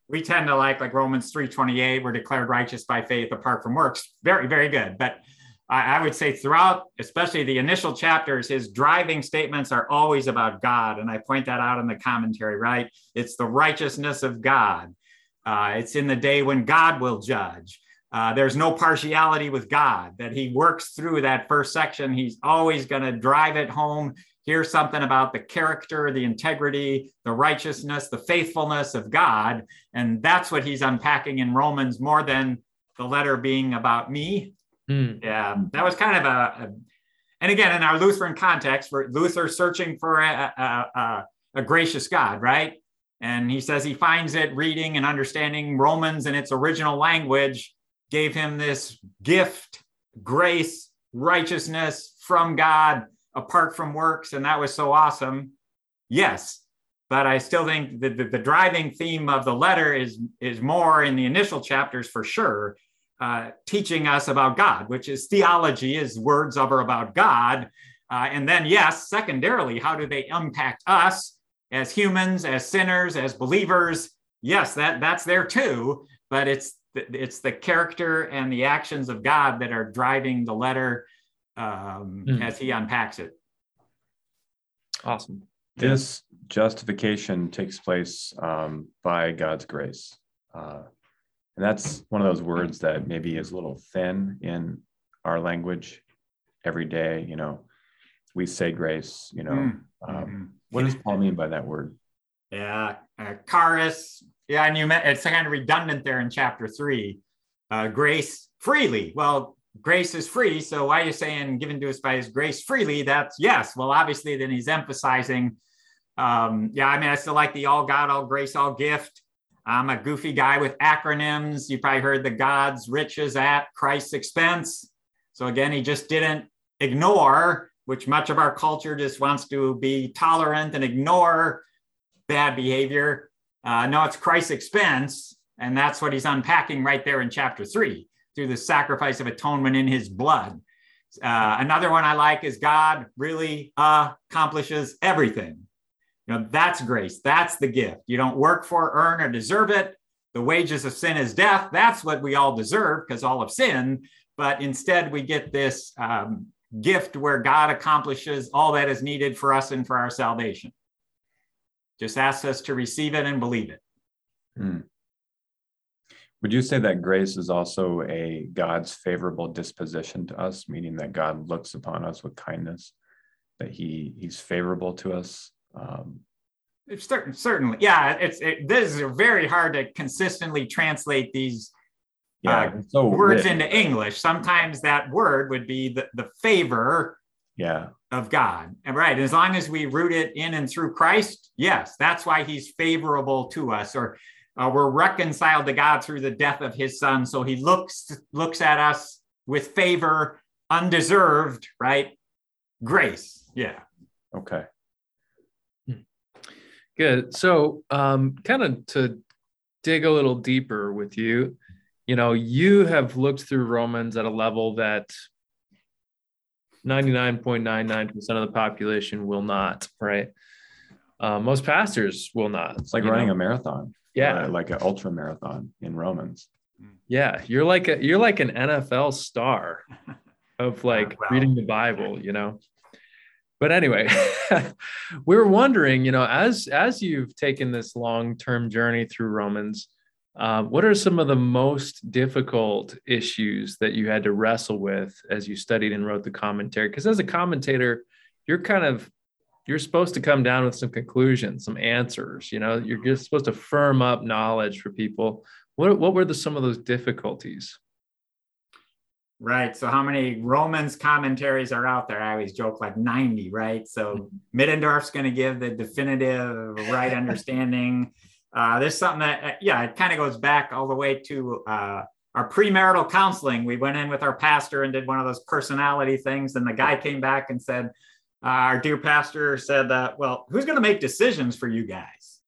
We tend to like like Romans 3:28, we're declared righteous by faith apart from works. Very, very good. But I, I would say throughout, especially the initial chapters, his driving statements are always about God. And I point that out in the commentary, right? It's the righteousness of God. Uh, it's in the day when God will judge. Uh, there's no partiality with God, that he works through that first section. He's always going to drive it home. Here's something about the character, the integrity, the righteousness, the faithfulness of God. And that's what he's unpacking in Romans more than the letter being about me. Mm. Yeah, that was kind of a, a and again, in our Lutheran context, for Luther searching for a, a, a, a gracious God, right? And he says he finds it reading and understanding Romans in its original language gave him this gift, grace, righteousness from God apart from works. And that was so awesome. Yes. But I still think that the, the driving theme of the letter is, is more in the initial chapters for sure, uh, teaching us about God, which is theology, is words of or about God. Uh, and then, yes, secondarily, how do they impact us as humans, as sinners, as believers? Yes, that, that's there too, but it's it's the character and the actions of God that are driving the letter um, mm. as he unpacks it. Awesome. This justification takes place um, by God's grace. Uh, and that's one of those words that maybe is a little thin in our language every day. You know, we say grace, you know. Mm. Um, mm-hmm. what does Paul mean by that word? Yeah, uh, charis, yeah, and you met it's kind of redundant there in chapter three. Uh, grace freely. Well, grace is free. So why are you saying given to us by his grace freely? That's yes. Well, obviously, then he's emphasizing. Um, yeah, I mean, I still like the all God, all grace, all gift. I'm a goofy guy with acronyms. You probably heard the God's riches at Christ's expense. So again, he just didn't ignore, which much of our culture just wants to be tolerant and ignore bad behavior. Uh, no, it's Christ's expense. And that's what he's unpacking right there in chapter three through the sacrifice of atonement in his blood. Uh, another one I like is God really uh, accomplishes everything. You know, that's grace. That's the gift. You don't work for, earn, or deserve it. The wages of sin is death. That's what we all deserve because all of sin. But instead, we get this um, gift where God accomplishes all that is needed for us and for our salvation. Just asks us to receive it and believe it. Hmm. Would you say that grace is also a God's favorable disposition to us, meaning that God looks upon us with kindness, that He He's favorable to us? Um, it's certain, certainly, yeah. It's it, this is very hard to consistently translate these yeah, uh, so words rich. into English. Sometimes that word would be the, the favor yeah. Of god. And right as long as we root it in and through christ yes that's why he's favorable to us or uh, we're reconciled to god through the death of his son. So he looks looks at us with favor undeserved right? Grace yeah. Okay. Good. So um kind of to dig a little deeper with you you know you have looked through romans at a level that 99.99% of the population will not, right? Uh, most pastors will not. It's like running know? a marathon. Yeah. like an ultra marathon in Romans. Yeah. You're like a, you're like an NFL star of like well. reading the Bible, you know? But anyway, we were wondering, you know, as, as you've taken this long-term journey through Romans, um, what are some of the most difficult issues that you had to wrestle with as you studied and wrote the commentary? Because as a commentator, you're kind of you're supposed to come down with some conclusions, some answers. You know, you're just supposed to firm up knowledge for people. What what were the some of those difficulties? Right. So how many Romans commentaries are out there? I always joke like 90, right? So mm-hmm. Middendorf's going to give the definitive right understanding. Uh, there's something that, uh, yeah, it kind of goes back all the way to uh, our premarital counseling. We went in with our pastor and did one of those personality things. And the guy came back and said, uh, Our dear pastor said, that, Well, who's going to make decisions for you guys?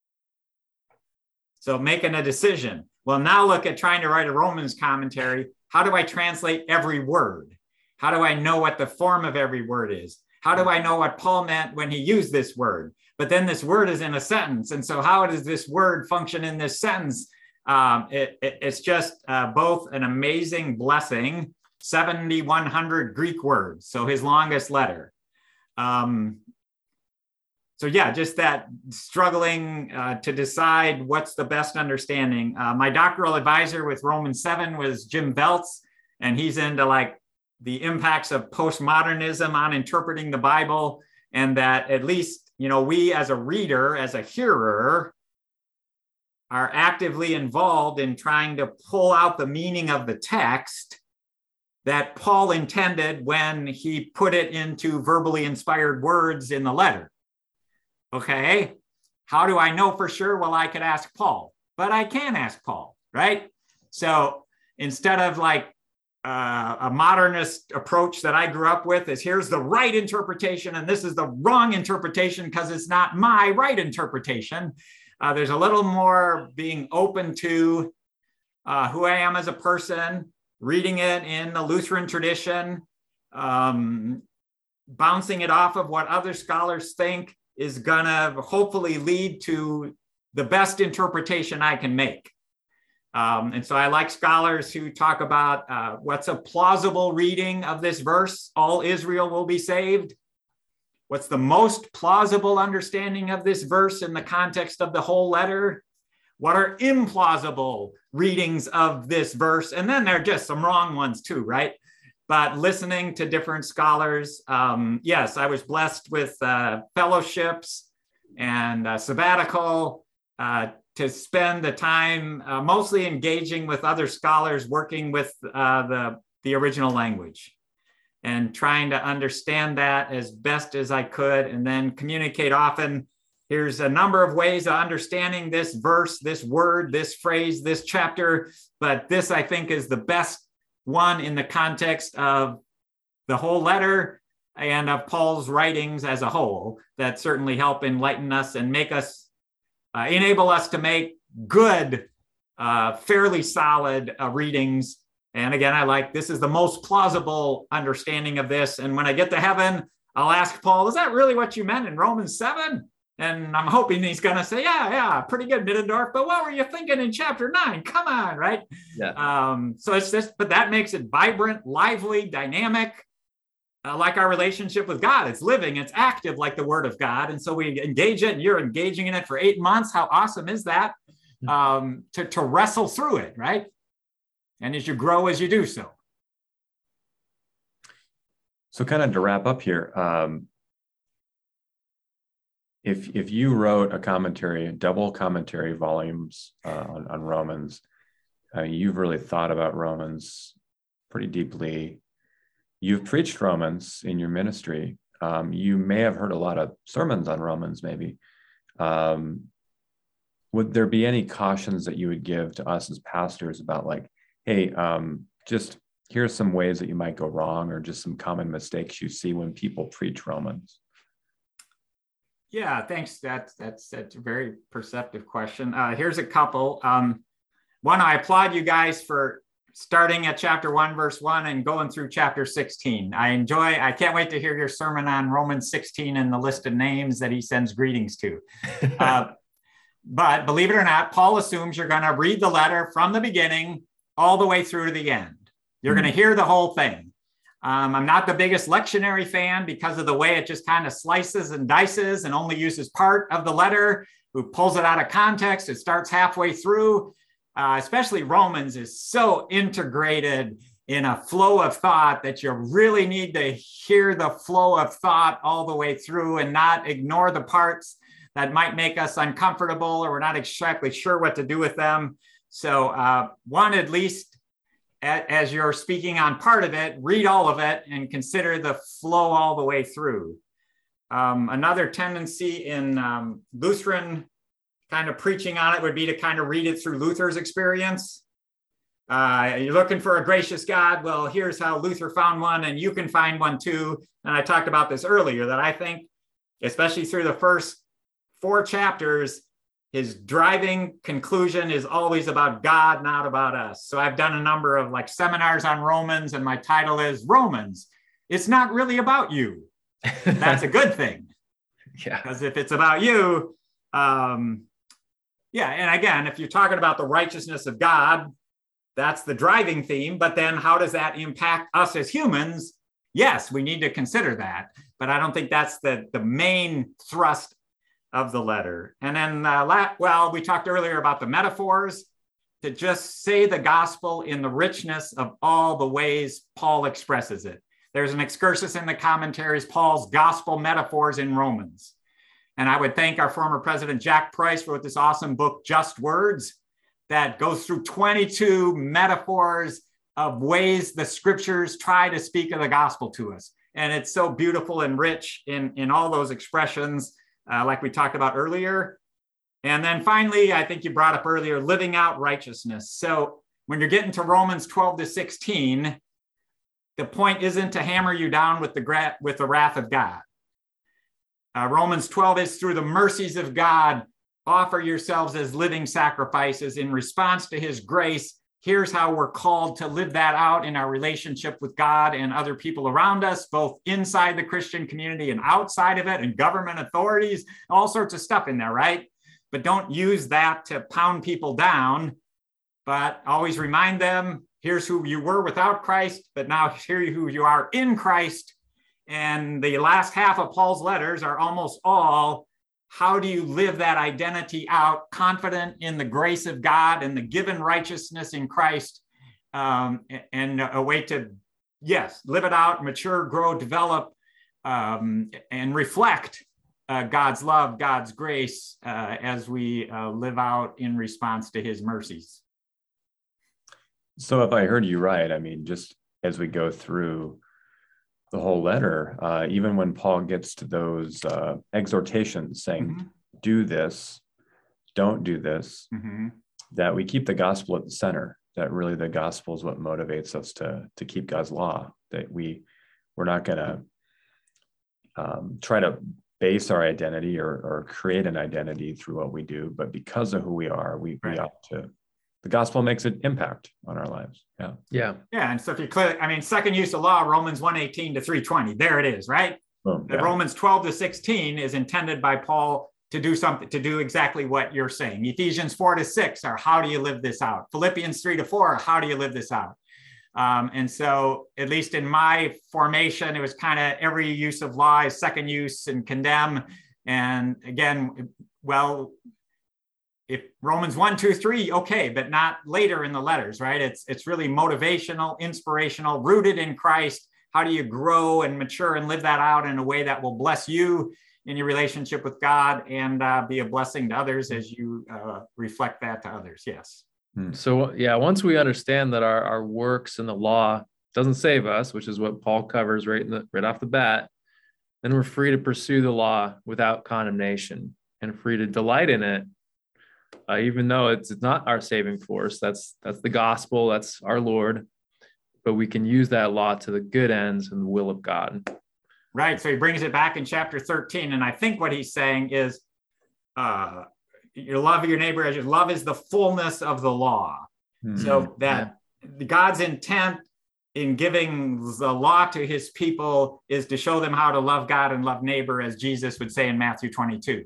So making a decision. Well, now look at trying to write a Romans commentary. How do I translate every word? How do I know what the form of every word is? How do I know what Paul meant when he used this word? But then this word is in a sentence. And so, how does this word function in this sentence? Um, it, it, it's just uh, both an amazing blessing, 7,100 Greek words, so his longest letter. Um, so, yeah, just that struggling uh, to decide what's the best understanding. Uh, my doctoral advisor with Romans 7 was Jim Voelz, and he's into like the impacts of postmodernism on interpreting the Bible, and that at least you know, we as a reader, as a hearer, are actively involved in trying to pull out the meaning of the text that Paul intended when he put it into verbally inspired words in the letter. Okay, how do I know for sure? Well, I could ask Paul, but I can ask Paul, right? So instead of like uh, a modernist approach that I grew up with is here's the right interpretation and this is the wrong interpretation because it's not my right interpretation. Uh, there's a little more being open to uh, who I am as a person, reading it in the Lutheran tradition, um, bouncing it off of what other scholars think is going to hopefully lead to the best interpretation I can make. Um, and so I like scholars who talk about uh, what's a plausible reading of this verse all Israel will be saved. What's the most plausible understanding of this verse in the context of the whole letter? What are implausible readings of this verse? And then there are just some wrong ones too, right? But listening to different scholars, um, yes, I was blessed with uh, fellowships and sabbatical uh, to spend the time uh, mostly engaging with other scholars working with uh, the, the original language and trying to understand that as best as I could and then communicate often. Here's a number of ways of understanding this verse, this word, this phrase, this chapter, but this I think is the best one in the context of the whole letter and of Paul's writings as a whole that certainly help enlighten us and make us uh, enable us to make good, uh, fairly solid uh, readings. And again, I like this is the most plausible understanding of this. And when I get to heaven, I'll ask Paul, is that really what you meant in Romans 7? And I'm hoping he's going to say, yeah, yeah, pretty good, Middendorf. But what were you thinking in chapter nine? Come on, right? Yeah. Um, so it's just, but that makes it vibrant, lively, dynamic uh, like our relationship with God. It's living, it's active like the word of God. And so we engage it, and you're engaging in it for eight months. How awesome is that? Hmm. Um, to, to wrestle through it, right? And as you grow as you do so. So, kind of to wrap up here, um, if if you wrote a commentary, double commentary volumes uh, on, on Romans, uh, you've really thought about Romans pretty deeply you've preached Romans in your ministry. Um, you may have heard a lot of sermons on Romans, maybe. Um, would there be any cautions that you would give to us as pastors about, like, hey, um, just here's some ways that you might go wrong, or just some common mistakes you see when people preach Romans? Yeah, thanks. That's that's that's a very perceptive question. Uh, here's a couple. Um, one, I applaud you guys for starting at chapter 1 verse 1 and going through chapter 16 i enjoy i can't wait to hear your sermon on romans 16 and the list of names that he sends greetings to. Uh, but believe it or not paul assumes you're going to read the letter from the beginning all the way through to the end. You're mm-hmm. going to hear the whole thing. Um, i'm not the biggest lectionary fan because of the way it just kind of slices and dices and only uses part of the letter. Who pulls it out of context. It starts halfway through uh, especially Romans, is so integrated in a flow of thought that you really need to hear the flow of thought all the way through and not ignore the parts that might make us uncomfortable or we're not exactly sure what to do with them. So, uh, one, at least as you're speaking on part of it, read all of it and consider the flow all the way through. Um, another tendency in um, Lutheran kind of preaching on it would be to kind of read it through Luther's experience. Uh, you're looking for a gracious God. Well, here's how Luther found one, and you can find one too. And I talked about this earlier that I think, especially through the first four chapters, his driving conclusion is always about God, not about us. So I've done a number of like seminars on Romans, and my title is Romans. It's not really about you. That's a good thing. yeah. Because if it's about you, um, yeah, and again, if you're talking about the righteousness of God, that's the driving theme. But then how does that impact us as humans? Yes, we need to consider that. But I don't think that's the, the main thrust of the letter. And then, uh, well, we talked earlier about the metaphors to just say the gospel in the richness of all the ways Paul expresses it. There's an excursus in the commentaries, Paul's gospel metaphors in Romans. And I would thank our former president, Jack Preus, wrote this awesome book, Just Words, that goes through 22 metaphors of ways the scriptures try to speak of the gospel to us. And it's so beautiful and rich in, in all those expressions, uh, like we talked about earlier. And then finally, I think you brought up earlier, living out righteousness. So when you're getting to Romans 12 to 16, the point isn't to hammer you down with the, with the wrath of God. Uh, Romans 12 is through the mercies of God, offer yourselves as living sacrifices in response to his grace. Here's how we're called to live that out in our relationship with God and other people around us, both inside the Christian community and outside of it, and government authorities, all sorts of stuff in there, right? But don't use that to pound people down, but always remind them here's who you were without Christ, but now here's who you are in Christ. And the last half of Paul's letters are almost all how do you live that identity out, confident in the grace of God and the given righteousness in Christ, um, and a way to, yes, live it out, mature, grow, develop, um, and reflect uh, God's love, God's grace uh, as we uh, live out in response to his mercies. So, if I heard you right, I mean, just as we go through the whole letter, uh, even when Paul gets to those uh, exhortations saying, mm-hmm. do this, don't do this, mm-hmm. that we keep the gospel at the center, that really the gospel is what motivates us to, to keep God's law, that we, we're not going to um, try to base our identity or, or create an identity through what we do, but because of who we are, we, right. we ought to the gospel makes an impact on our lives. Yeah. Yeah. Yeah. And so if you click, I mean, second use of law, Romans 118 to 320, there it is, right? Boom, yeah. Romans 12 to 16 is intended by Paul to do something, to do exactly what you're saying. Ephesians 4 to 6 are how do you live this out? Philippians 3 to 4 are how do you live this out? Um, and so, at least in my formation, it was kind of every use of law is second use and condemn. And again, well, if Romans 1, 2, 3, okay, but not later in the letters, right? It's it's really motivational, inspirational, rooted in Christ. How do you grow and mature and live that out in a way that will bless you in your relationship with God and uh, be a blessing to others as you uh, reflect that to others? Yes. Hmm. So yeah, once we understand that our, our works and the law doesn't save us, which is what Paul covers right in the, right off the bat, then we're free to pursue the law without condemnation and free to delight in it uh, even though it's, it's not our saving force. That's that's the gospel. That's our Lord. But we can use that law to the good ends and the will of God. Right. So he brings it back in chapter 13. And I think what he's saying is uh, your love of your neighbor as your love is the fullness of the law. Mm-hmm. So that yeah. God's intent in giving the law to his people is to show them how to love God and love neighbor, as Jesus would say in Matthew 22.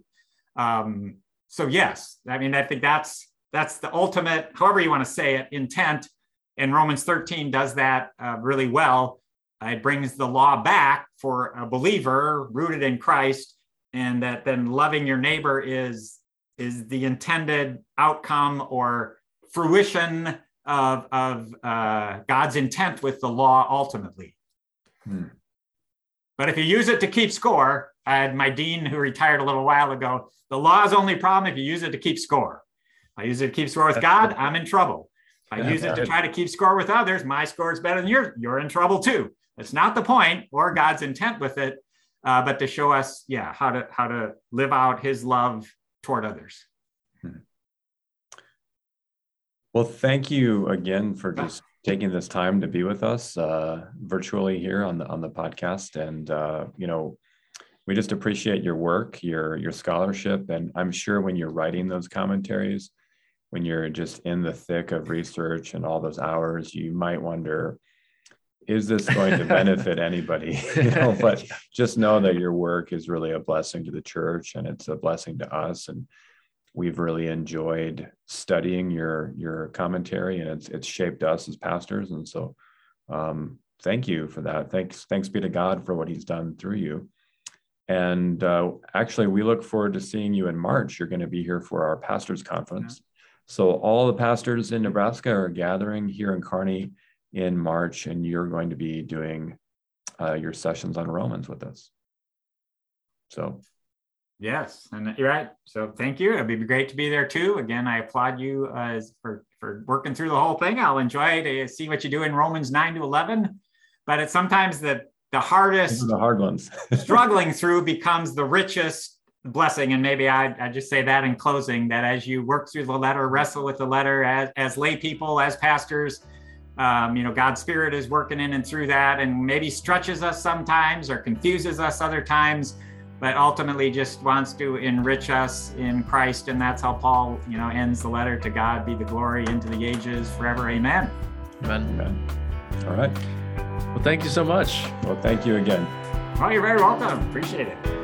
Um, so yes, I mean, I think that's that's the ultimate, however you want to say it, intent. And Romans 13 does that uh, really well. Uh, it brings the law back for a believer rooted in Christ, and that then loving your neighbor is is the intended outcome or fruition of, of uh, God's intent with the law ultimately. Hmm. But if you use it to keep score, I had my dean who retired a little while ago. The law is only problem if you use it to keep score. I use it to keep score with God, I'm in trouble. I use it to try to keep score with others, my score is better than yours. You're in trouble too. It's not the point or God's intent with it, uh, but to show us, yeah, how to how to live out His love toward others. Hmm. Well, thank you again for just taking this time to be with us uh, virtually here on the on the podcast, and uh, you know we just appreciate your work, your your scholarship, and I'm sure when you're writing those commentaries, when you're just in the thick of research and all those hours, you might wonder, is this going to benefit anybody? you know, but just know that your work is really a blessing to the church and it's a blessing to us. And we've really enjoyed studying your your commentary and it's it's shaped us as pastors. And so um, thank you for that. Thanks, thanks be to God for what he's done through you. And uh, actually, we look forward to seeing you in March. You're going to be here for our pastors' conference. Yeah. So, all the pastors in Nebraska are gathering here in Kearney in March, and you're going to be doing uh, your sessions on Romans with us. So, Yes, and you're right. So thank you. It'd be great to be there too. Again, I applaud you uh, for for working through the whole thing. I'll enjoy to see what you do in Romans nine to eleven, but it's sometimes the the hardest, the hard ones, struggling through becomes the richest blessing. And maybe I I just say that in closing that as you work through the letter, wrestle with the letter as as lay people, as pastors. Um, you know, God's Spirit is working in and through that, and maybe stretches us sometimes or confuses us other times but ultimately just wants to enrich us in Christ. And that's how Paul, you know, ends the letter to God be the glory into the ages forever. Amen. Amen. Amen. All right. Well, thank you so much. Well, thank you again. Oh, you're very welcome. Appreciate it.